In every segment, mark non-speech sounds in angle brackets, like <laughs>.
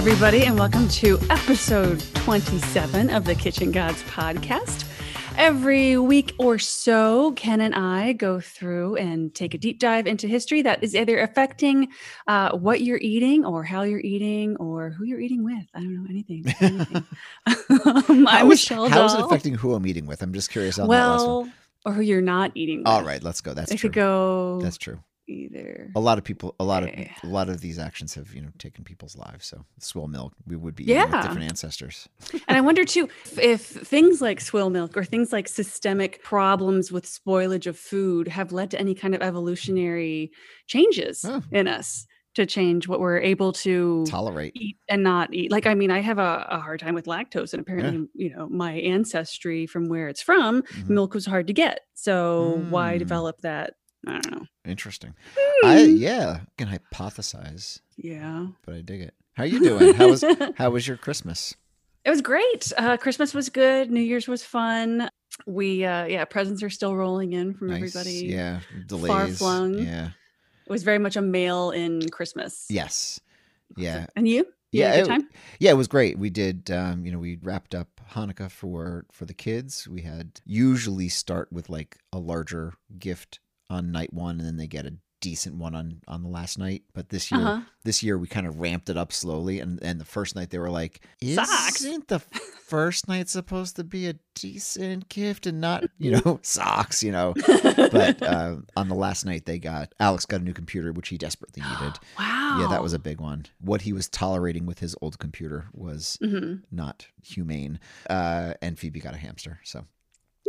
everybody, and welcome to episode 27 of the Kitchen Gods podcast. Every week or so, Ken and I go through and take a deep dive into history that is either affecting uh, what you're eating, or how you're eating, or who you're eating with. I don't know anything. anything. <laughs> <laughs> um, I'm Michelle how is it affecting who I'm eating with? I'm just curious on that last one. Well, or who you're not eating. With. All right, let's go. That's it true. could go That's true. Either. A lot of people, a lot of a lot of these actions have you know taken people's lives. So swill milk, we would be Yeah. different ancestors. <laughs> And I wonder too if, things like swill milk or things like systemic problems with spoilage of food have led to any kind of evolutionary changes Oh. in us to change what we're able to Tolerate. eat and not eat. Like, I mean, I have a, a hard time with lactose, and apparently, you know, my ancestry from where it's from, Mhm. milk was hard to get. So why Mm. develop that? I don't know. Interesting. I Hmm. yeah, I can hypothesize, yeah. but I dig it. How you doing? How was <laughs> how was your Christmas? It was great. Uh, Christmas was good. New Year's was fun. We, uh, yeah, presents are still rolling in from Nice. everybody. Yeah, delays. flung. Yeah. It was very much a mail in Christmas. Yes. Yeah. And you? You Yeah, had a good it- time? Yeah, it was great. We did, um, you know, we wrapped up Hanukkah for for the kids. We had usually start with like a larger gift on night one, and then they get a decent one on on the last night. But this year, Uh-huh. this year we kind of ramped it up slowly, and and the first night they were like, Socks. "Isn't the <laughs> first night supposed to be a decent gift and not, <laughs> you know, socks?" You know. But <laughs> uh, on the last night, they got Alex got a new computer, which he desperately <gasps> needed. wow. Yeah, that was a big one. What he was tolerating with his old computer was hmm not humane. Uh, and Phoebe got a hamster. So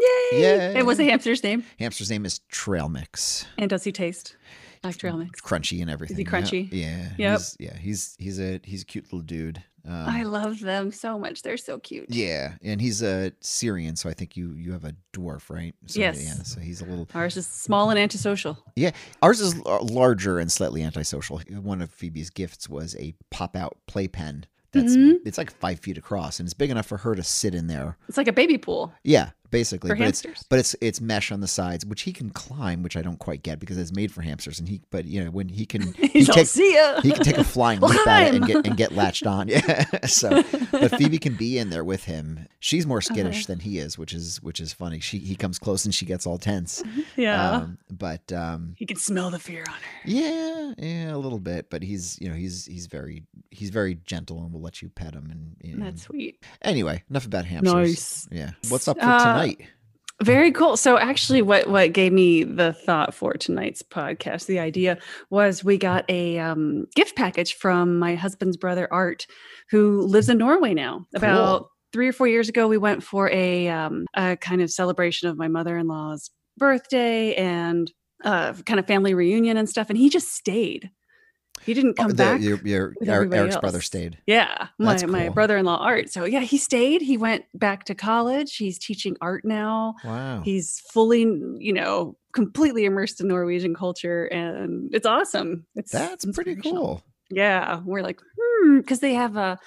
Yay! Yay. And what's the hamster's name? hamster's name is Trail Mix. And does he taste like trail mix? Crunchy and everything. he crunchy? Yeah. Yep. He's, yeah. He's he's a he's a cute little dude. Um, I love them so much. They're so cute. yeah, and he's a Syrian, so I think you you have a dwarf, right? So, Yes. Yeah, so he's a little. Ours is small and antisocial. Yeah, ours is larger and slightly antisocial. One of Phoebe's gifts was a pop-out playpen. That's Mhm. it's like five feet across, and it's big enough for her to sit in there. It's like a baby pool Yeah, basically. for but it's but it's it's mesh on the sides, which he can climb, which I don't quite get because it's made for hamsters. And he, but you know, when he can, <laughs> he He's take see he can take a flying <laughs> leap at it and get and get latched on. <laughs> Yeah. So, but Phoebe can be in there with him. She's more skittish Uh-huh. than he is, which is which is funny. She he comes close and she gets all tense. yeah. Um, but um, he can smell the fear on her. yeah, yeah, a little bit. But he's you know he's he's very he's very gentle and will let you pet him. And, and That's sweet. anyway, enough about hamsters. Nice. Yeah. What's up for Uh, Very cool. So actually what what gave me the thought for tonight's podcast, the idea was we got a um, gift package from my husband's brother Art who lives in Norway now. About Cool. 3 or 4 years ago we went for a um, a kind of celebration of my mother-in-law's birthday and uh, kind of family reunion and stuff and he just stayed. He didn't Oh, come the- back. your, your with Eric- everybody Eric's brother stayed. Yeah, my That's my brother-in-law Art. So yeah, he stayed. He went back to college. He's teaching art now. Wow. He's fully, you know, completely immersed in Norwegian culture, and it's awesome. It's That's pretty cool. Yeah, we're like, hmm, because they have a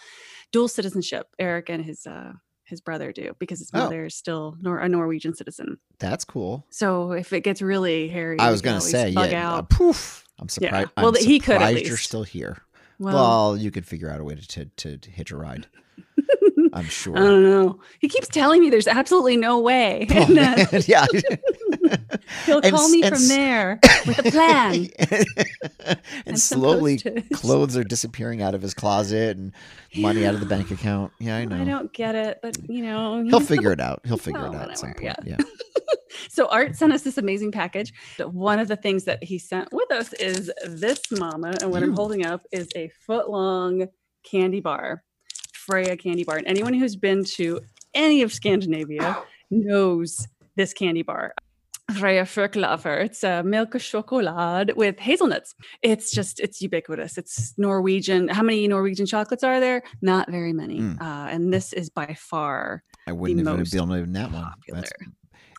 dual citizenship. Eric and his uh his brother do because his Oh. mother is still Nor- a Norwegian citizen. That's cool. So if it gets really hairy, I was gonna say, yeah. uh, poof. I'm Yeah. surprised. Well, I'm that he could at surprised you're still here. Well, Well, you could figure out a way to to, to, to hitch a ride. <laughs> I'm sure. I don't know. He keeps telling me there's absolutely no way. Oh, <laughs> and, uh, <laughs> yeah. he'll And call me and from there with a plan. and slowly clothes are disappearing out of his closet and money out of the bank account. Yeah, I know. I don't get it, but you know, He'll figure it out. He'll figure it out at some point. yeah. Yeah. So Art sent us this amazing package. One of the things that he sent with us is this mama, and what I'm holding up is a foot long candy bar, Freya candy bar. And anyone who's been to any of Scandinavia knows this candy bar. Freya Fröklaver. It's a milk chocolate with hazelnuts. It's just, it's ubiquitous. It's Norwegian. How many Norwegian chocolates are there? Not very many. Mm. Uh, and this is by far I wouldn't have been able to that one. popular. That's,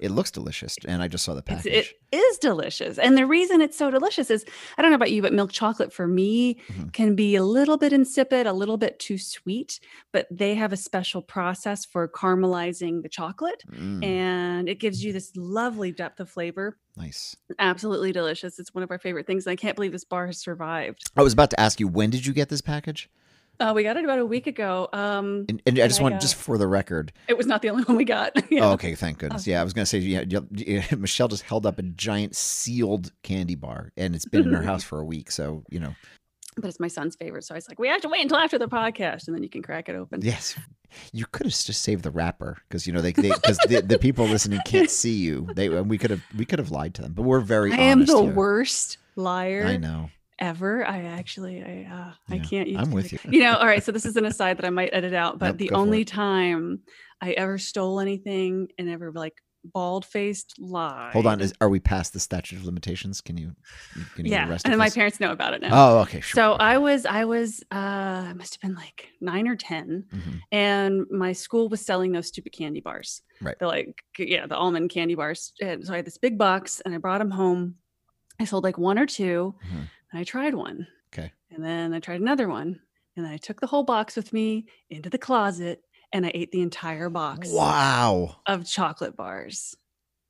it looks delicious, and I just saw the package. it is delicious. And the reason it's so delicious is I don't know about you, but milk chocolate for me Mhm. can be a little bit insipid, a little bit too sweet, but they have a special process for caramelizing the chocolate Mm, and it gives you this lovely depth of flavor. nice. Absolutely delicious. It's one of our favorite things. And I can't believe this bar has survived. I was about to ask you, when did you get this package? Uh, we got it about a week ago. Um, And, and I just I want, just for the record. it was not the only <laughs> one we got. <laughs> Yeah. Oh, okay, thank goodness. Yeah, I was gonna say, yeah, you- <laughs> Michelle just held up a giant sealed candy bar, and it's been in her house for a week. So you know, But it's my son's favorite, so I was like, we have to wait until after the podcast, and then you can crack it open. yes, you could have just saved the wrapper because you know they because the, the people listening can't see you. They and we could have we could have lied to them, but we're very. I am the here. worst liar I know. Ever. I actually, I, uh, I can't. Use I'm with you. <laughs> You know, all right. So this is an aside that I might edit out, but Nope, the only time I ever stole anything and ever like bald faced lie. Hold on, is are we past the statute of limitations? Can you? Can you yeah, and my parents know about it now. Oh, okay, sure. So I was, I was, uh, I must have been like nine or ten, Mhm. and my school was selling those stupid candy bars. Right. The like, yeah, the almond candy bars. And so I had this big box, and I brought them home. I sold like one or 2 Mhm. And I tried one. Okay. And then I tried another one, and then I took the whole box with me into the closet, and I ate the entire box Wow, of chocolate bars.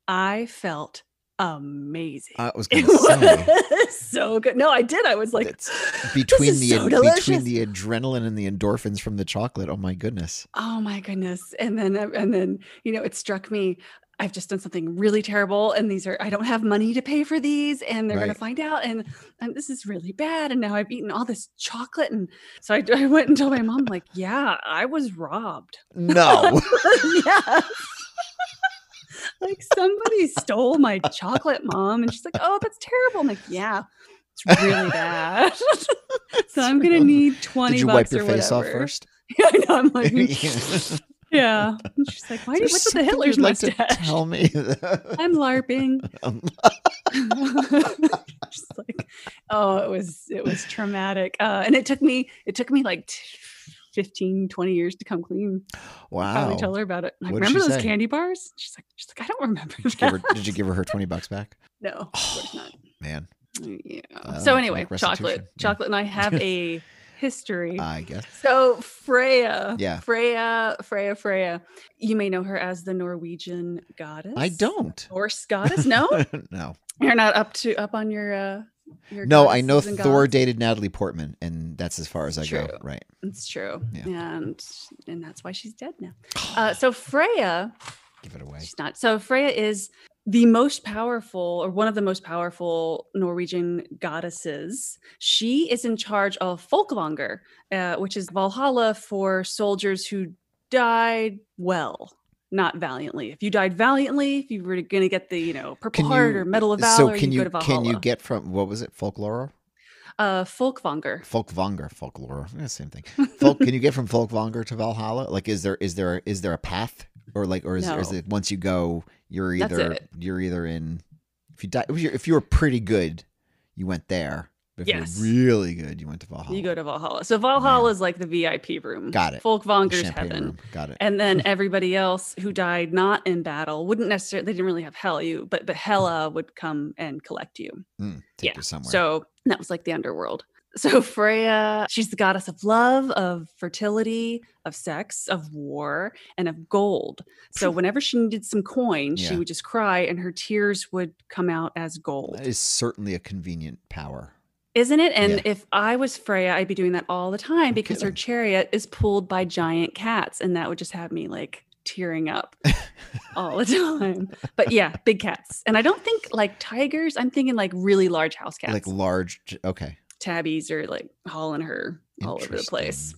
I felt amazing. I was <laughs> it gonna say. was so good. No, I did. I was like, It's <gasps> "This between the so delicious." between the adrenaline and the endorphins from the chocolate. Oh my goodness. oh my goodness and then uh, and then you know it struck me i've just done something really terrible and these are i don't have money to pay for these and they're going to find out and and this is really bad and now i've eaten all this chocolate and so i, I went and told my mom like yeah i was robbed. No. <laughs> yeah like somebody stole my chocolate mom and she's like oh that's terrible. I'm like yeah it's really bad. <laughs> So i'm gonna need 20 Did you bucks wipe your face off first? <laughs> yeah i know i'm like yeah. <laughs> And she's like, why do you, what's the Hitler's like to mustache? tell me. <laughs> <laughs> I'm LARPing. Just like, oh, it was, it was traumatic. Uh, and it took me, it took me like t- 15, 20 years to come clean. wow. Finally tell her about it. Like, What did she remember those say? candy bars? She's like, she's like, I don't remember. Did you, give her, did you give her her 20 bucks back? No, of course not. Man, Yeah. Uh, so anyway, restitution, chocolate, chocolate, and I have a history. I guess. So Freya, Yeah. Freya, Freya, Freya. You may know her as the Norwegian goddess. I don't. Norse goddess. No, <laughs> no. you're not up to up on your. uh your No, I know Thor gods? dated Natalie Portman, and that's as far as I go. Right. It's true, Yeah. and and that's why she's dead now. <sighs> Uh, so Freya, Give it away. she's not. So Freya is the most powerful, or one of the most powerful Norwegian goddesses. She is in charge of Folkvanger, uh, which is Valhalla for soldiers who died well. Not valiantly. If you died valiantly, if you were going to get the you know Purple Can Heart you- or Medal of valor so can you you go to can you get from what was it folklore uh, Folkvanger? folkvanger folklore yeah, same thing folk can you get from folkvanger to valhalla like is there is there is there a path or like or is, or is it once you go you're either you're either in if you die if you're, if you were pretty good you went there but if Yes. you're really good you went to valhalla You go to Valhalla. So Valhalla is like the VIP room. Got it. Folkvanger's heaven. room got it And then <laughs> everybody else who died not in battle wouldn't necessarily they didn't really have hell you, but but Hela would come and collect you. Mm, take yeah. you somewhere So that was like the underworld. So Freya, she's the goddess of love, of fertility, of sex, of war, and of gold. So <laughs> whenever she needed some coin, she would just cry and her tears would come out as gold. that is certainly a convenient power Isn't it? And Yeah. if I was Freya, I'd be doing that all the time No because her chariot is pulled by giant cats, and that would just have me like tearing up <laughs> all the time. But yeah, big cats. And I don't think like tigers, I'm thinking like really large house cats. like large okay tabbies are like hauling her all over the place.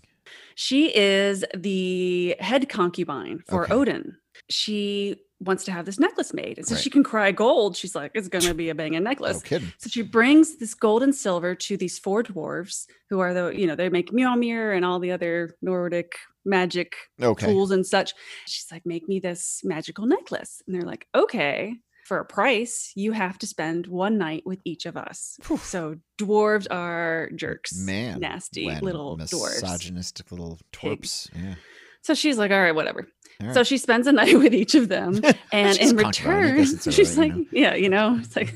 She is the head concubine for Okay. Odin. She wants to have this necklace made. And so Right. she can cry gold. She's like, it's gonna be a banging necklace. no So she brings this gold and silver to these four dwarves who are the, you know, they make Mjolnir and all the other Nordic magic okay tools and such. She's like, make me this magical necklace. And they're like, okay, for a price, you have to spend one night with each of us. Phew. So dwarves are jerks. man Nasty when little dwarves. misogynistic little twerps yeah So she's like, all right, whatever. All So she spends a <laughs> night with each of them. <laughs> And in a concubine, I return, guess it's all <laughs> she's right, like, you know. yeah, you know, it's like,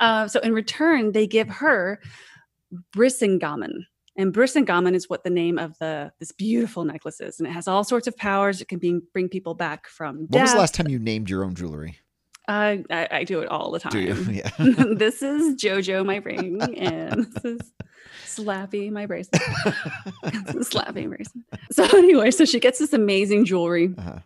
uh, so in return, they give her Brisingamen. And Brisingamen is what the name of the this beautiful necklace is, and it has all sorts of powers. It can be, bring people back from When was the last time you named your own jewelry? I, I I do it all the time. Do you? <laughs> Yeah. <laughs> this is Jojo, my ring, and this is Slappy, my bracelet. <laughs> Slappy bracelet. So anyway, so she gets this amazing jewelry. Uh-huh.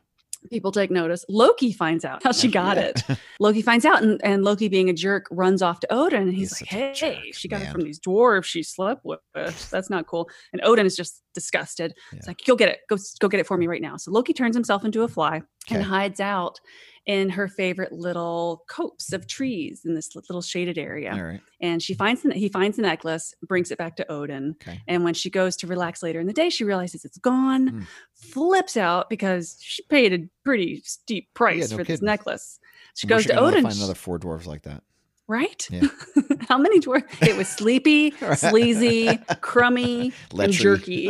People take notice. Loki finds out how she got Yeah. it. Loki finds out, and, and Loki, being a jerk, runs off to Odin, and he's, He's like, "Hey, jerk, she got it from these dwarves she slept with. That's not cool." And Odin is just disgusted. It's Yeah. like, "Go get it. Go go get it for me right now." So Loki turns himself into a fly and hides out in her favorite little copse of trees in this little shaded area. All right. And she finds the, he finds the necklace, brings it back to Odin. Okay. And when she goes to relax later in the day, she realizes it's gone, Mm. flips out because she paid a pretty steep price no for this necklace. She Where's goes to Odin. Find another four dwarves like that. right? Yeah. <laughs> <laughs> How many dwarfs? It was sleepy, <laughs> sleazy, crummy, and jerky. <laughs>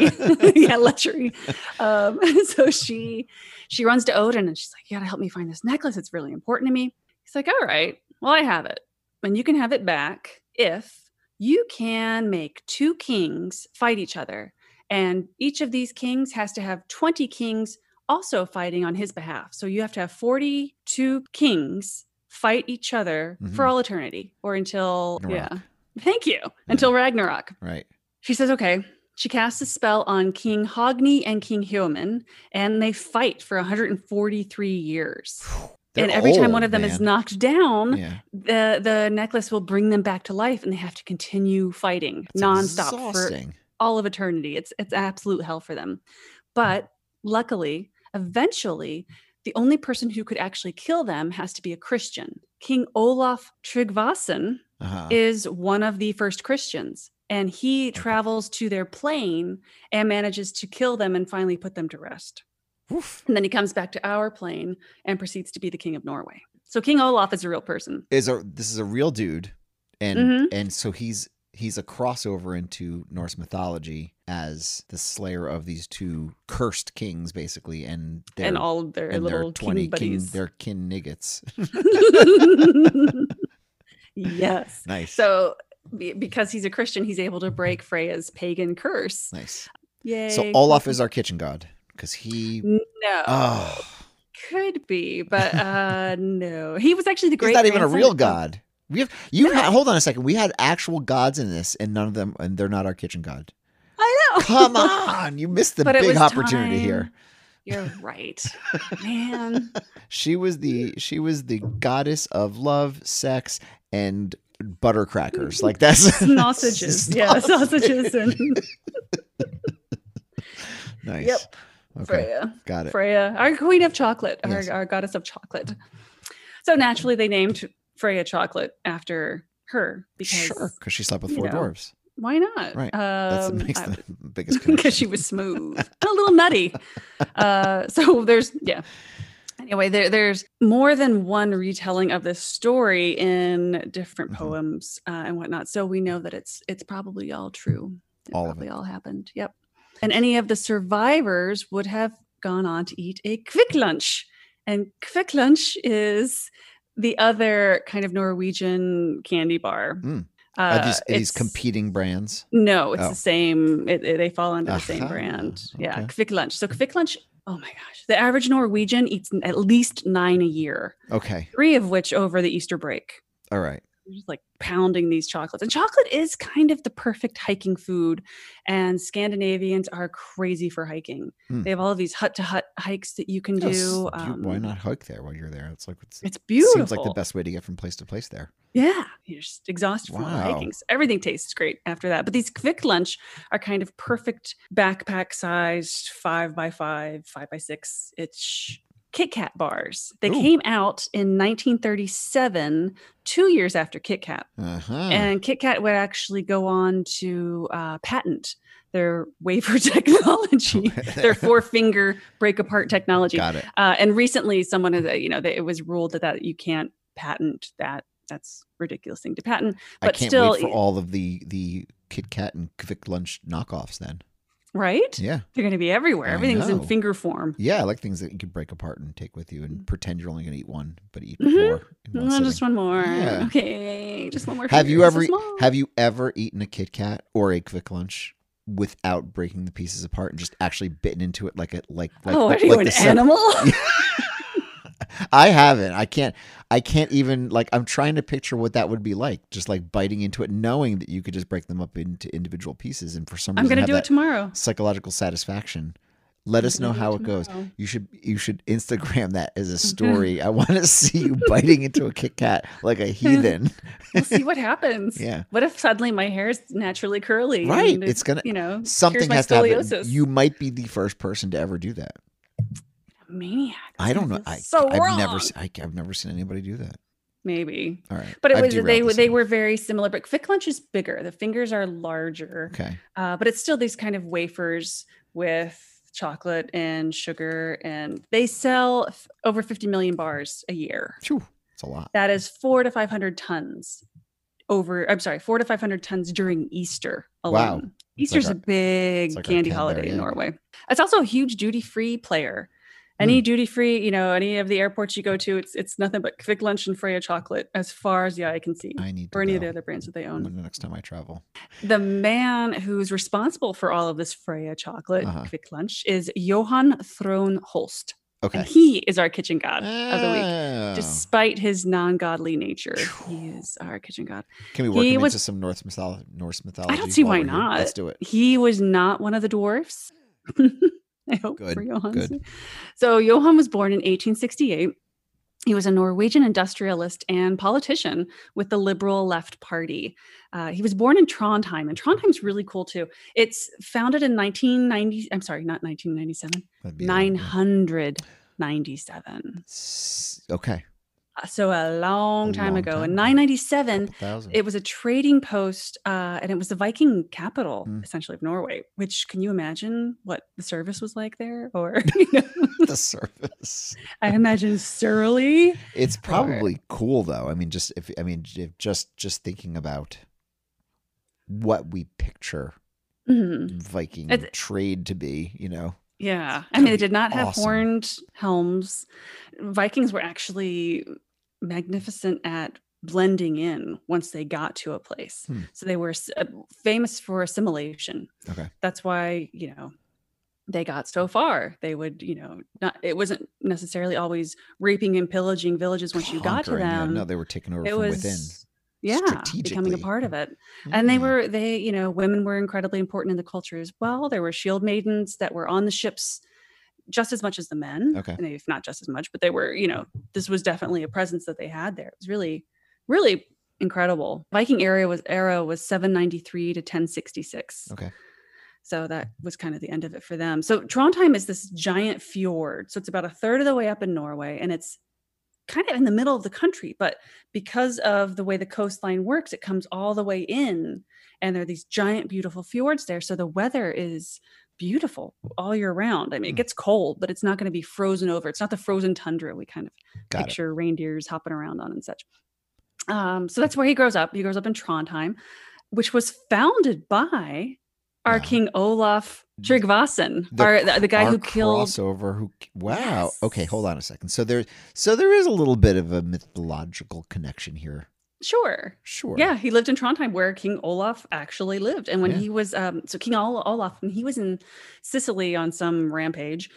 yeah, lechery. Um, so she she runs to Odin and she's like, "You got to help me find this necklace. It's really important to me." He's like, "All right, well, I have it, and you can have it back if you can make two kings fight each other, and each of these kings has to have twenty kings." Also fighting on his behalf. So you have to have 42 kings fight each other for Mhm. all eternity or until Ragnarok. yeah. Thank you. Until Ragnarok. Right. She says, okay. She casts a spell on King Hogni and King Hyomin, and they fight for 143 years. They're and every time one of them is knocked down, yeah. the the necklace will bring them back to life, and they have to continue fighting It's nonstop for all of eternity. It's it's absolute hell for them. But luckily, eventually, the only person who could actually kill them has to be a Christian. King Olaf Tryggvason Uh-huh. is one of the first Christians. And he travels to their plane and manages to kill them and finally put them to rest. Oof. And then he comes back to our plane and proceeds to be the king of Norway. So King Olaf is a real person. Is a this is a real dude, and Mhm. and so he's he's a crossover into Norse mythology as the slayer of these two cursed kings, basically, and their, and all of their and little their twenty king king, their kin niggets. <laughs> yes. nice. So because he's a Christian, he's able to break Freya's pagan curse. nice. Yay. So Olaf is our kitchen god because he. no. Oh, Could be, but uh <laughs> no. He was actually the great he's not even a real god. We have you No. had hold on a second. We had actual gods in this, and none of them, and they're not our kitchen god. I know. Come <laughs> on, you missed the But big opportunity here. You're right. <laughs> Man. She was the she was the goddess of love, sex, and butter crackers. Like that's <laughs> Sausages. Yeah, sausages and nice. Yep. Okay. Freya. Got it. Freya, our queen of chocolate, our, our goddess of chocolate. So naturally, they named Freya Chocolate after her because Sure, because she slept with four know, dwarves. why not? Right. That's Um, makes I- <laughs> the biggest because she was smooth, and a little nutty. <laughs> Uh, so there's yeah. Anyway, there, there's more than one retelling of this story in different Mhm. poems uh, and whatnot. So we know that it's it's probably all true. It All of probably all happened. Yep. And any of the survivors would have gone on to eat a quick lunch, and quick lunch is the other kind of Norwegian candy bar. Mm. Uh, are these, these competing brands? no, it's Oh. the same. It, it- they fall under the same Aha, brand. Yeah, okay. Quick Lunch. So Quick Lunch. Oh my gosh, the average Norwegian eats at least nine a year. Okay. Three of which over the Easter break. All right. They're just like pounding these chocolates, and chocolate is kind of the perfect hiking food. And Scandinavians are crazy for hiking. Hmm. They have all of these hut to hut hikes that you can Yes, do. you- why um, not hike there while you're there? It's like it's, It's beautiful. seems like the best way to get from place to place there. Yeah, you're just exhausted from the hiking. So everything tastes great after that. But these quick lunch are kind of perfect backpack sized five by five, five by six inch Kit Kat bars. They Ooh. came out in 1937, two years after Kit Kat. Uh huh. And Kit Kat would actually go on to uh, patent their <laughs> wafer technology, <laughs> their four finger break apart technology. Got it. Uh, and recently, someone has, you know, that it was ruled that, that you can't patent that. That's a ridiculous thing to patent. I but can't still, wait for all of the the Kit Kat and Quick Lunch knockoffs. Then, Right? yeah, They're going to be everywhere. I Everything's in finger form. yeah, I like things that you can break apart and take with you, and pretend you're only going to eat one, but eat Mhm. four. No, sitting. just one more. Yeah. Okay, just one more. Have you finger. So ever have you ever eaten a Kit Kat or a Quick Lunch without breaking the pieces apart and just actually bitten into it like a like like oh, like, are you like an the animal? <laughs> <laughs> I haven't. I can't. I can't even like I'm trying to picture what that would be like, just like biting into it, knowing that you could just break them up into individual pieces, and for some reason, I'm gonna do it tomorrow. psychological satisfaction. Let us know how it it goes. You should you should Instagram that as a <laughs> story. I want to see you biting into a Kit Kat like a heathen. <laughs> We'll see what happens. Yeah. What if suddenly my hair is naturally curly? Right, and it's gonna- you know Something has to happen. You might be the first person to ever do that. Maniac. I don't know. I, so I've wrong. never I, I've never seen anybody do that. Maybe. All right, But it I've was they were they were very similar. But Quick Lunch is bigger. The fingers are larger, okay. uh, but it's still these kind of wafers with chocolate and sugar, and they sell f- over 50 million bars a year. Phew, it's a lot. That is four to 500 tons over. I'm sorry, four to 500 tons during Easter alone. Wow. Easter's like a big like candy holiday in yeah. Norway. It's also a huge duty free player. Hmm. Any duty free, you know, any of the airports you go to, it's it's nothing but Quick Lunch and Freya chocolate as far as the eye can see, I need to or any of the other brands that they own. the next time I travel. The man who's responsible for all of this Freya chocolate, Uh-huh. Quick Lunch, is Johan Throne Holst. Okay. And he is our kitchen god of the week. Oh. Despite his non-godly nature, he is our kitchen god. Can we work he him was- into some Norse, mytholo- Norse mythology? I don't see why we're here? not. Let's do it. He was not one of the dwarfs. <laughs> <laughs> I hope Good, for Johan. good. So Johan was born in 1868. He was a Norwegian industrialist and politician with the Liberal Left Party. Uh, he was born in Trondheim, and Trondheim's really cool too. It's founded in 1990. I'm sorry, not 1997. That'd be a- yeah. 997. Okay. Uh, So a long A time long ago, time in 997, it was a trading post, uh, and it was the Viking capital, Mm. essentially of Norway. Which can you imagine what the service was like there? Or <laughs> <laughs> you know, the surface. I imagine surly. It's probably cool though. I mean, just if I mean, if just just thinking about what we picture Mhm. Viking It's- trade to be, you know, Yeah, I mean they did not have awesome. horned helms. Vikings were actually magnificent at blending in once they got to a place. Hmm. So they were uh, famous for assimilation. Okay. That's why you know they got so far. They would you know not. It wasn't necessarily always raping and pillaging villages once you got to conquering, yeah. them. No, they were taken over it from was within. yeah becoming a part of it and they were they you know women were incredibly important in the culture as well there were shield maidens that were on the ships just as much as the men Okay. and if not just as much but they were you know this was definitely a presence that they had there. It was really really incredible. Viking era was era was 793 to 1066 Okay. so that was kind of the end of it for them. So trondheim is this giant fjord. So it's about a third of the way up in norway and it's kind of in the middle of the country but because of the way the coastline works it comes all the way in and there are these giant beautiful fjords there. So the weather is beautiful all year round i mean it Hmm. gets cold but it's not going to be frozen over it's not the frozen tundra we kind of Got it. picture reindeers hopping around on and such um, so that's where he grows up he grows up in trondheim which was founded by our king olaf Tryggvason, The our, the, guy our who killed crossover. Who? Wow. Okay, hold on a second. So there, so there is a little bit of a mythological connection here. Sure Sure. Yeah, he lived in Trondheim where King Olaf actually lived. And when Yeah. he was, um, so King Ol- Olaf, when he was in Sicily on some rampage,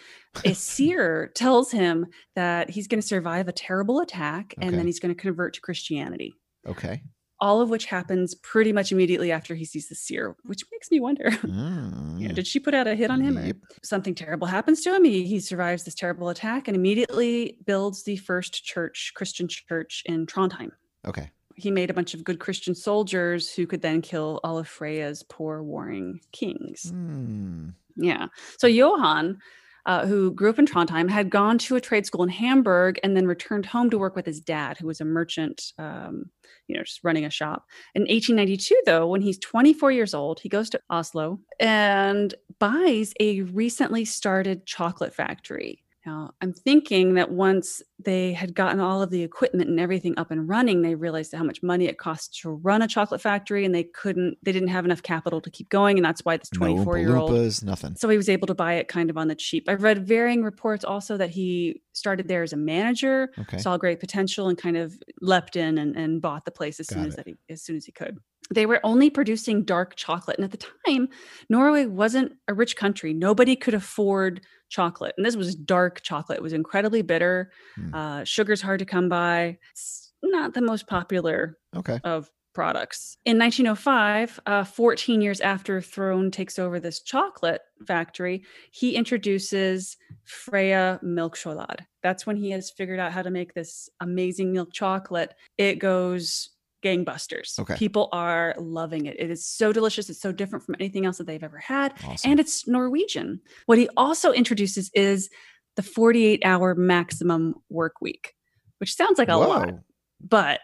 a <laughs> seer tells him that he's going to survive a terrible attack and Okay. then he's going to convert to Christianity. Okay. All of which happens pretty much immediately after he sees the seer, which makes me wonder. <laughs> Mm. you know, did she put out a hit on him? Or something terrible happens to him. He, he survives this terrible attack and immediately builds the first church, Christian church in Trondheim Okay. He made a bunch of good Christian soldiers who could then kill all of Freya's poor warring kings. Hmm. Yeah. So Johan, uh, who grew up in Trondheim, had gone to a trade school in Hamburg and then returned home to work with his dad, who was a merchant, um, you know, just running a shop. In 1892, though, when he's 24 years old, he goes to Oslo and buys a recently started chocolate factory. Now, I'm thinking that once they had gotten all of the equipment and everything up and running, they realized how much money it costs to run a chocolate factory and they couldn't, they didn't have enough capital to keep going. And that's why this 24 year old nothing. so he was able to buy it kind of on the cheap. I've read varying reports also that he started there as a manager, Okay. saw great potential, and kind of leapt in and, and bought the place as soon Got as that he as soon as he could. They were only producing dark chocolate. And at the time, Norway wasn't a rich country. Nobody could afford chocolate. And this was dark chocolate. It was incredibly bitter. Hmm. Uh, sugar's hard to come by. It's not the most popular Okay. of products. In 1905, uh, 14 years after Throne takes over this chocolate factory, he introduces Freya Milk Chocolate. That's when he has figured out how to make this amazing milk chocolate. It goes gangbusters. Okay. People are loving it. It is so delicious. It's so different from anything else that they've ever had. Awesome. And it's Norwegian. What he also introduces is the 48 hour maximum work week, which sounds like a lot but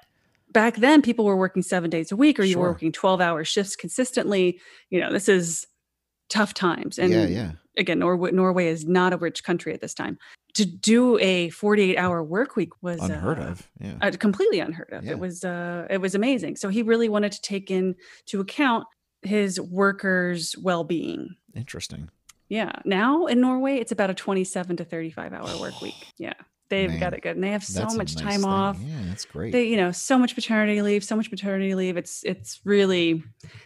back then people were working seven days a week or you were working 12 hour shifts consistently you know this is tough times and yeah, yeah. Again norway, norway is not a rich country at this time to do a 48 hour work week was Unheard uh, of. Yeah. uh, completely unheard of Yeah. it was uh it was amazing so he really wanted to take into account his workers well-being Interesting. yeah now in norway it's about a 27 to 35 hour work week <sighs> yeah they've Man, got it good and they have so much nice time thing. off Yeah, that's great. they you know so much paternity leave so much paternity leave it's it's really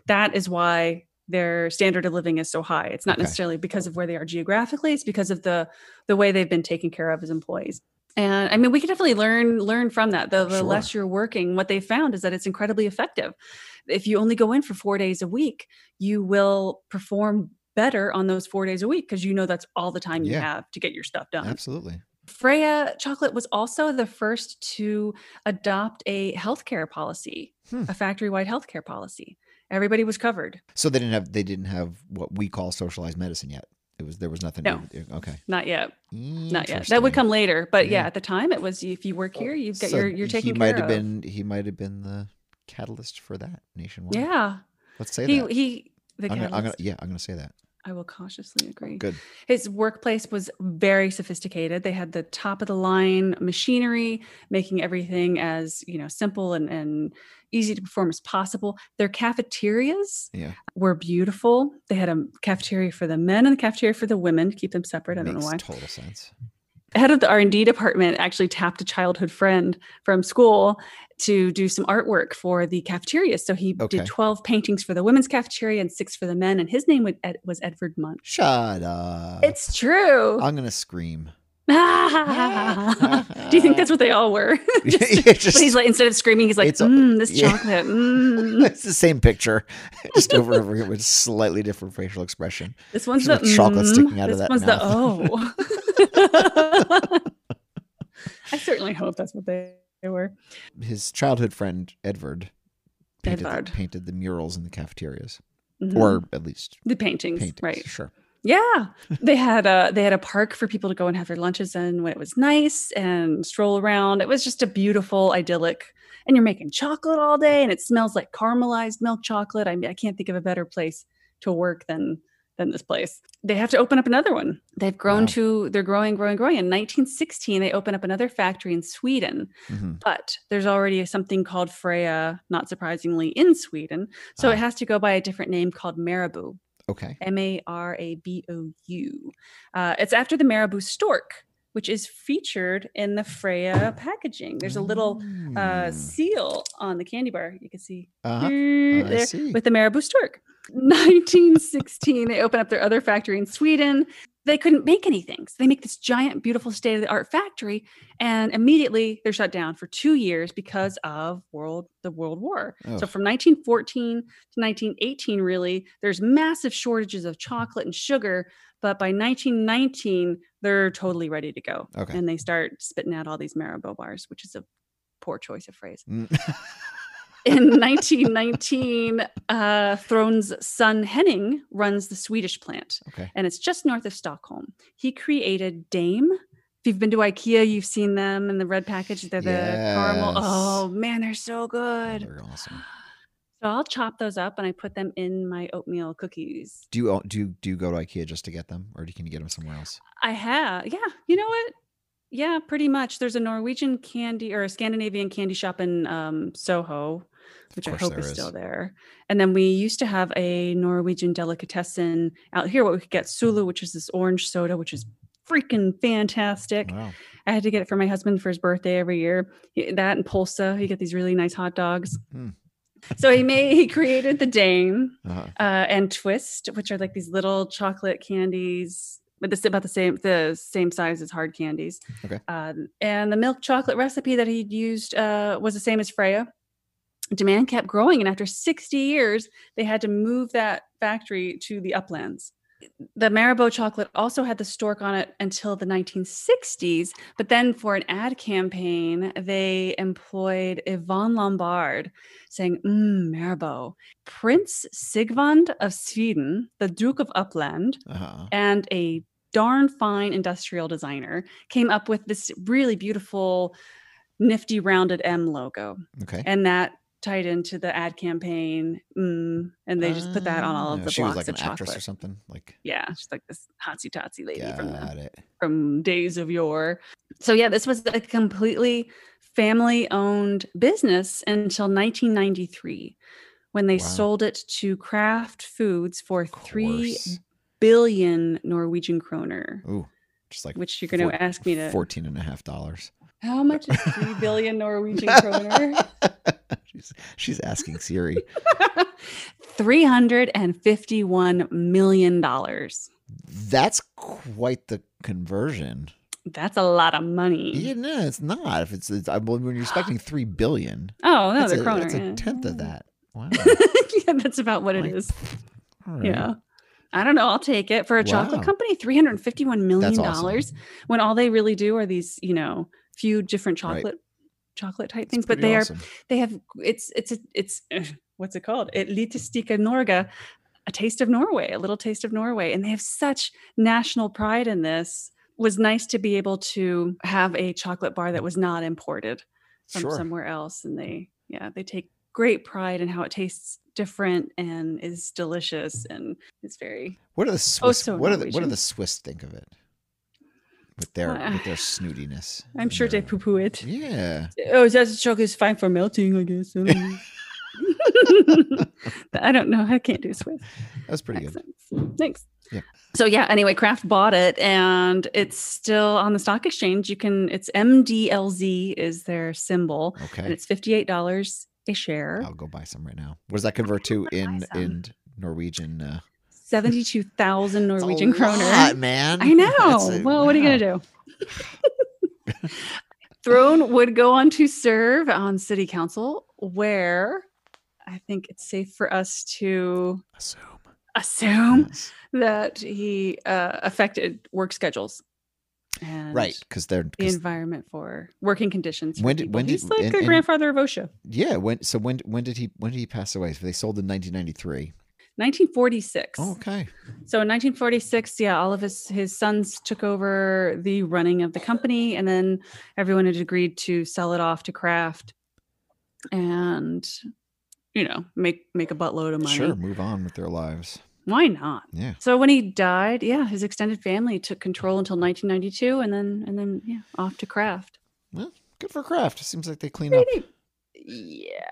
that is why their standard of living is so high it's not Okay. necessarily because of where they are geographically it's because of the the way they've been taken care of as employees and i mean we can definitely learn learn from that the, the Sure. less you're working what they found is that it's incredibly effective if you only go in for four days a week you will perform better on those four days a week because you know that's all the time you Yeah. have to get your stuff done Absolutely. Freya Chocolate was also the first to adopt a healthcare policy, Hmm. a factory-wide healthcare policy. Everybody was covered. So they didn't have they didn't have what we call socialized medicine yet. It was there was nothing. No. Okay. Not yet. Not yet. That would come later. But yeah, Yeah. at the time it was if you work here, you've got So your you're taken he care might have of. been he might have been the catalyst for that nationwide. yeah. Let's say He that. he the I'm gonna, I'm gonna yeah, I'm gonna say that. I will cautiously agree. Good. His workplace was very sophisticated. They had the top of the line machinery, making everything as you know simple and, and easy to perform as possible. Their cafeterias Yeah. were beautiful. They had a cafeteria for the men and a cafeteria for the women to keep them separate. I don't know why. total sense. Head of the R&D department actually tapped a childhood friend from school to do some artwork for the cafeteria. So he Okay. did 12 paintings for the women's cafeteria and six for the men. And his name was, Ed, was Edward Munch. Shut up. It's true. I'm gonna scream. <laughs> do you think that's what they all were? <laughs> <laughs> Just- just- he's like, instead of screaming, he's like, mm, this yeah. chocolate. Mm. it's the same picture, just over and over again with slightly different facial expression. This one's Just the chocolate mm, sticking out of this that one's mouth. the oh. I certainly hope that's what they, they were. His childhood friend Edward painted, the, painted the murals in the cafeterias, Mhm. or at least the paintings, paintings. right? Sure. Yeah, they had a they had a park for people to go and have their lunches in when it was nice and stroll around. It was just a beautiful, idyllic. And you're making chocolate all day, and it smells like caramelized milk chocolate. I mean, I can't think of a better place to work than than this place. They have to open up another one. They've grown Wow. to they're growing, growing, growing. In 1916, they open up another factory in Sweden, hmm but there's already something called Freya, not surprisingly, in Sweden. So Ah. it has to go by a different name called Marabou. Okay. M A R A B O U. Uh, it's after the marabou stork, which is featured in the Freya packaging. There's a little uh, Mm. seal on the candy bar. You can see Uh-huh. there see. with the marabou stork. 1916, they open up their other factory in Sweden. They couldn't make anything. So they make this giant, beautiful state of the art factory, and immediately they're shut down for two years because of world the World War. So from 1914 to 1918, really, there's massive shortages of chocolate and sugar. But by 1919, they're totally ready to go. Okay. And they start spitting out all these Marabou bars, which is a poor choice of phrase. Mm. <laughs> In 1919, uh, Throne's son Henning runs the Swedish plant, okay. and it's just north of Stockholm. He created Daim. If you've been to IKEA, you've seen them in the red package. They're the caramel. Oh man, they're so good. They're awesome. So I'll chop those up and I put them in my oatmeal cookies. Do you do do you go to IKEA just to get them, or can you get them somewhere else? I have, yeah. You know what? Yeah, pretty much. There's a Norwegian candy or a Scandinavian candy shop in um, Soho, which I hope is, is. still there. And then we used to have a Norwegian delicatessen out here. What we could get Solo, which is this orange soda, which is freaking fantastic. Wow. I had to get it for my husband for his birthday every year. That and Pulsa, you get these really nice hot dogs. Hmm. So he made he created the Daim Uh-huh. uh, and Twist, which are like these little chocolate candies, but this is about the same the same size as hard candies. Okay. Um, and the milk chocolate recipe that he used uh, was the same as Freya. Demand kept growing, and after 60 years, they had to move that factory to the uplands. The Marabou chocolate also had the stork on it until the 1960s, but then for an ad campaign, they employed Yvonne Lombard saying, Mmm, Marabou. Prince Sigvard of Sweden, the Duke of Uppland, Uh-huh. and a darn fine industrial designer came up with this really beautiful, nifty rounded M logo. Okay. And that tied into the ad campaign. Mm, and they just put that on all of Ah, the She blocks was like of an actress or something. Like Yeah, she's like this hotsy totsy lady from the got it. from days of yore. So yeah, this was a completely family owned business until 1993 when they Wow. sold it to Kraft Foods for three billion Norwegian kroner. Ooh, just like Which you're going to ask me to 14 and a half dollars. How much is 3 billion Norwegian <laughs> kroner? <laughs> <laughs> she's, she's asking Siri. <laughs> 351 million dollars. That's quite the conversion. That's a lot of money. Yeah, no, it's not. If it's, it's I- when you're expecting <gasps> three billion, Oh, no, that's, the a, kroner. that's a tenth of that. Wow. <laughs> yeah, that's about what it Like, is. Right. Yeah. I don't know. I'll take it for a chocolate company. Three hundred fifty-one million That's awesome. dollars. When all they really do are these, you know, few different Right. Chocolate, type things. But they awesome. are, they have. It's, it's, a, it's. Uh, what's it called? It lite stykke Norge, a taste of Norway, a little taste of Norway, and they have such national pride in this. Was nice to be able to have a chocolate bar that was not imported from Sure. somewhere else, and they, yeah, they take great pride in how it tastes different and is delicious and it's very What do the Swiss? oh, so what do the what do the Swiss think of it? With their with their snootiness. <laughs> I'm sure they their- poo poo it. Yeah. Oh, that's chocolate is fine for melting, I guess. I don't know. <laughs> <laughs> I don't know. I can't do Swiss That was pretty good. Thanks. Yeah. So yeah, anyway, Kraft bought it and it's still on the stock exchange. You can it's MDLZ is their symbol Okay. and it's $58 a share. I'll go buy some right now. What does that convert to in in Norwegian? Uh, 72,000 Norwegian kroner. lot, man. I know. a- well, what are you going to do? <laughs> Throne would go on to serve on city council, where I think it's safe for us to Assume. assume Yes. that he uh, affected work schedules and Right, because they're the 'cause- environment for working conditions. When did- when did- He's like and- a and- grandfather of OSHA. yeah. When so when when did he when did he pass away? So they sold in 1993. 1946. Oh, okay. So in 1946, yeah, all of his his sons took over the running of the company, and then everyone had agreed to sell it off to Kraft, and you know make make a buttload of money. Sure. Move on with their lives. Why not? Yeah. So when he died, yeah, his extended family took control until 1992, and then and then yeah, off to Kraft. Well, good for Kraft. Seems like they clean up. Yeah.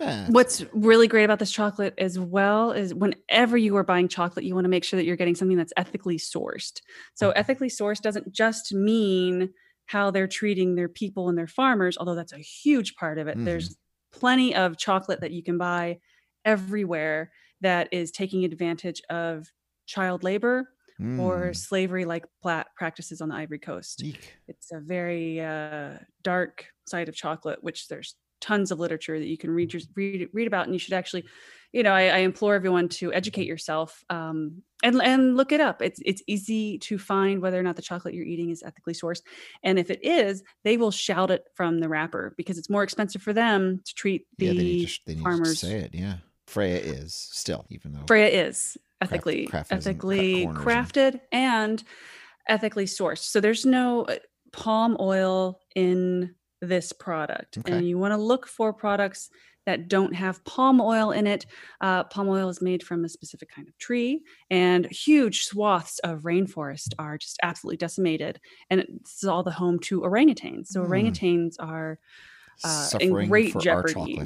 Yeah. What's really great about this chocolate as well is whenever you are buying chocolate, you want to make sure that you're getting something that's ethically sourced. So, Okay. ethically sourced doesn't just mean how they're treating their people and their farmers, although that's a huge part of it. Mhm. There's plenty of chocolate that you can buy everywhere that is taking advantage of child labor or Mm, slavery like practices on the Ivory Coast eek. it's a very uh, dark side of chocolate which there's tons of literature that you can read your, read read about and you should actually you know I, I implore everyone to educate yourself um, and and look it up it's it's easy to find whether or not the chocolate you're eating is ethically sourced and if it is they will shout it from the wrapper because it's more expensive for them to treat the yeah, they need, to, they need to farmers say it. Yeah. Freya is still, even though Freya is ethically doesn't ethically corners and- crafted and ethically sourced. So there's no uh, palm oil in this product, Okay. and you want to look for products that don't have palm oil in it. Uh, palm oil is made from a specific kind of tree, and huge swaths of rainforest are just absolutely decimated. And it's all the home to orangutans. So Mm. orangutans are uh, in great jeopardy.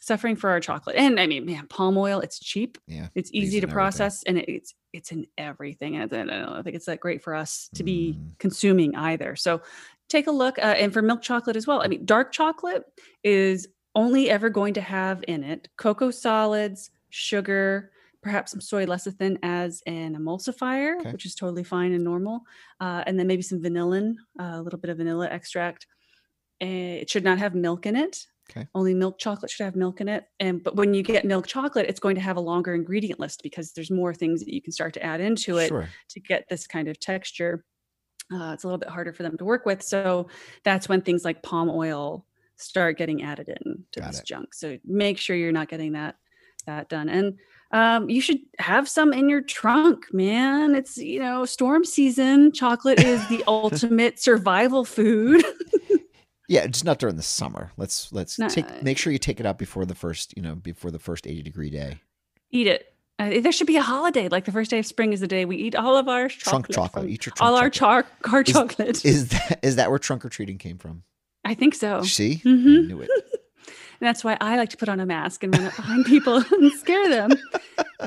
suffering for our chocolate. And I mean, man, palm oil, it's cheap. Yeah. It's easy to everything. process and it- it's it's in everything. And I don't think it's that great for us to be Mm. consuming either. So take a look. Uh, and for milk chocolate as well. I mean, dark chocolate is only ever going to have in it cocoa solids, sugar, perhaps some soy lecithin as an emulsifier, Okay. which is totally fine and normal, uh, and then maybe some vanillin, uh, a little bit of vanilla extract. Eh, It should not have milk in it. Okay. Only milk chocolate should have milk in it. And but when you get milk chocolate, it's going to have a longer ingredient list because there's more things that you can start to add into it Sure. to get this kind of texture. Uh, it's a little bit harder for them to work with. So that's when things like palm oil start getting added in to Got this it. junk. So make sure you're not getting that that done. And um, you should have some in your trunk, man. It's you know storm season. Chocolate is the <laughs> ultimate survival food. <laughs> Yeah, just not during the summer. Let's let's No, take make sure you take it out before the first, you know, before the first 80 degree day. eat it. Uh, there should be a holiday. Like the first day of spring is the day we eat all of our Trunk chocolate. chocolate. from- Eat your trunk all our chocolate. char- our Is- chocolate. Is <laughs> that is that where trunk or treating came from? I think so. See? Mhm. I knew it. And <laughs> that's why I like to put on a mask and run up behind people <laughs> and scare them.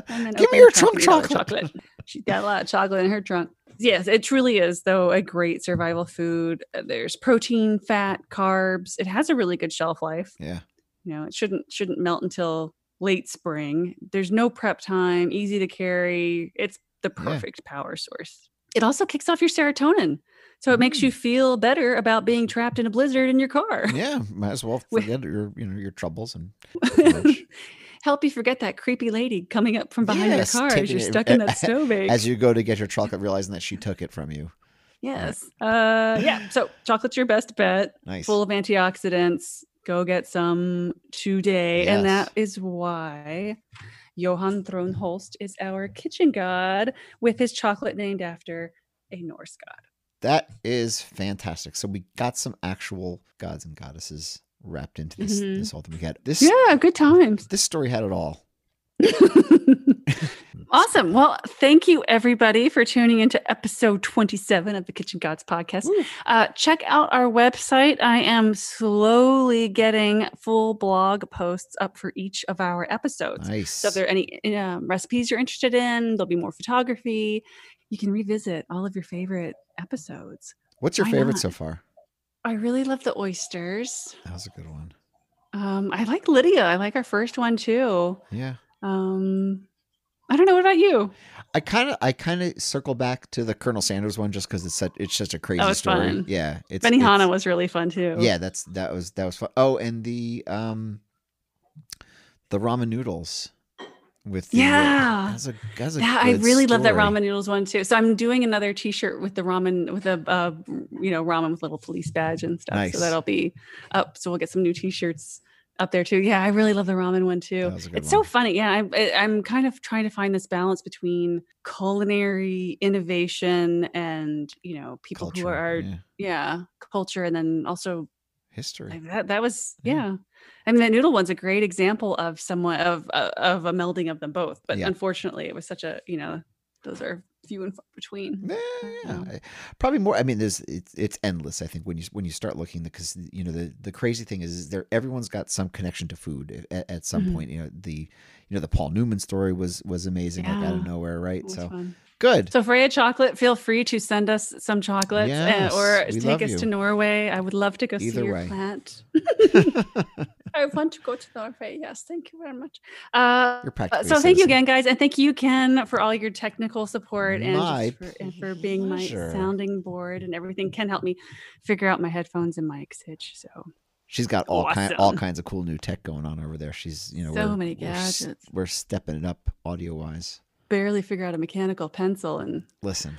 And then Give me your trunk trunk and eat all the chocolate. She's got a lot of chocolate in her trunk. Yes, it truly is, though, a great survival food. Uh, There's protein, fat, carbs. It has a really good shelf life. Yeah. You know, it shouldn't shouldn't melt until late spring. There's no prep time, easy to carry. It's the Yeah. perfect power source. It also kicks off your serotonin. So it makes Mm. you feel better about being trapped in a blizzard in your car. <laughs> Yeah, might as well forget your you know your troubles and <laughs> help you forget that creepy lady coming up from behind Yes, your car as you're it- stuck in that <laughs> snowbank. as you go to get your chocolate, realizing that she took it from you. yes. Uh, yeah. So chocolate's your best bet. Nice. Full of antioxidants. Go get some today. And that is why Johan Throne Holst is our kitchen god with his chocolate named after a Norse god. That is fantastic. So we got some actual gods and goddesses wrapped into this Mhm. this ultimate cat. This Yeah, good times. this story had it all. <laughs> awesome. Well, thank you everybody for tuning into episode 27 of the Kitchen Gods podcast. Uh, check out our website. I am slowly getting full blog posts up for each of our episodes. Nice. So if there are any um, recipes you're interested in, there'll be more photography. You can revisit all of your favorite episodes. What's your why favorite not? so far? I really love the oysters. That was a good one. Um, I like Lydia. I like our first one too. Yeah. Um, I don't know. What about you? I kind of I kind of circle back to the Colonel Sanders one just because it's such it's just a crazy was story. fun. Yeah, it's Benihana it's- was really fun too. Yeah, that's that was that was fun. Oh, and the um the ramen noodles with the, Yeah. that's a that's a Yeah, I really love that ramen noodles one too. So I'm doing another T-shirt with the ramen with a uh, you know ramen with little police badge and stuff. Nice. So that'll be up. So we'll get some new T-shirts up there too. Yeah, I really love the ramen one too. That was a good It's so funny. Yeah, I'm I- I'm kind of trying to find this balance between culinary innovation and you know people who are yeah. yeah culture and then also history. like that that was Yeah. yeah. I mean that noodle one's a great example of somewhat of uh, of a melding of them both. But Yeah. unfortunately, it was such a you know those are few and far between. Yeah, yeah. probably more. I mean, there's it's it's endless. I think when you when you start looking, because you know the the crazy thing is, is there everyone's got some connection to food at, at some Mhm. point. You know the you know the Paul Newman story was was amazing, like out of nowhere, right? So fun. good. So Freia Chocolate, feel free to send us some chocolates Yes, uh, or take us you. to Norway. I would love to go Either see your way. plant. <laughs> <laughs> I want to go to Norway. Yes, thank you very much. Uh, so thank you again, guys, and thank you, Ken, for all your technical support and, for, and for being my sounding board and everything. Ken helped me figure out my headphones and mic hitch. So She's got all kind all kinds of cool new tech going on over there. She's you know So we're, many we're gadgets. We're, stepping it up audio wise. barely figure out a mechanical pencil, and Listen.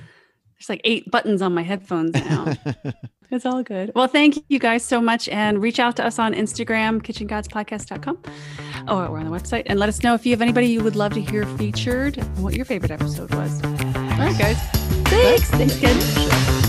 there's like eight buttons on my headphones now. <laughs> It's all good. Well, thank you guys so much. And reach out to us on Instagram, kitchengodspodcast.com. Or we're on the website. And let us know if you have anybody you would love to hear featured and what your favorite episode was. All right, guys. Thanks. Thanks again.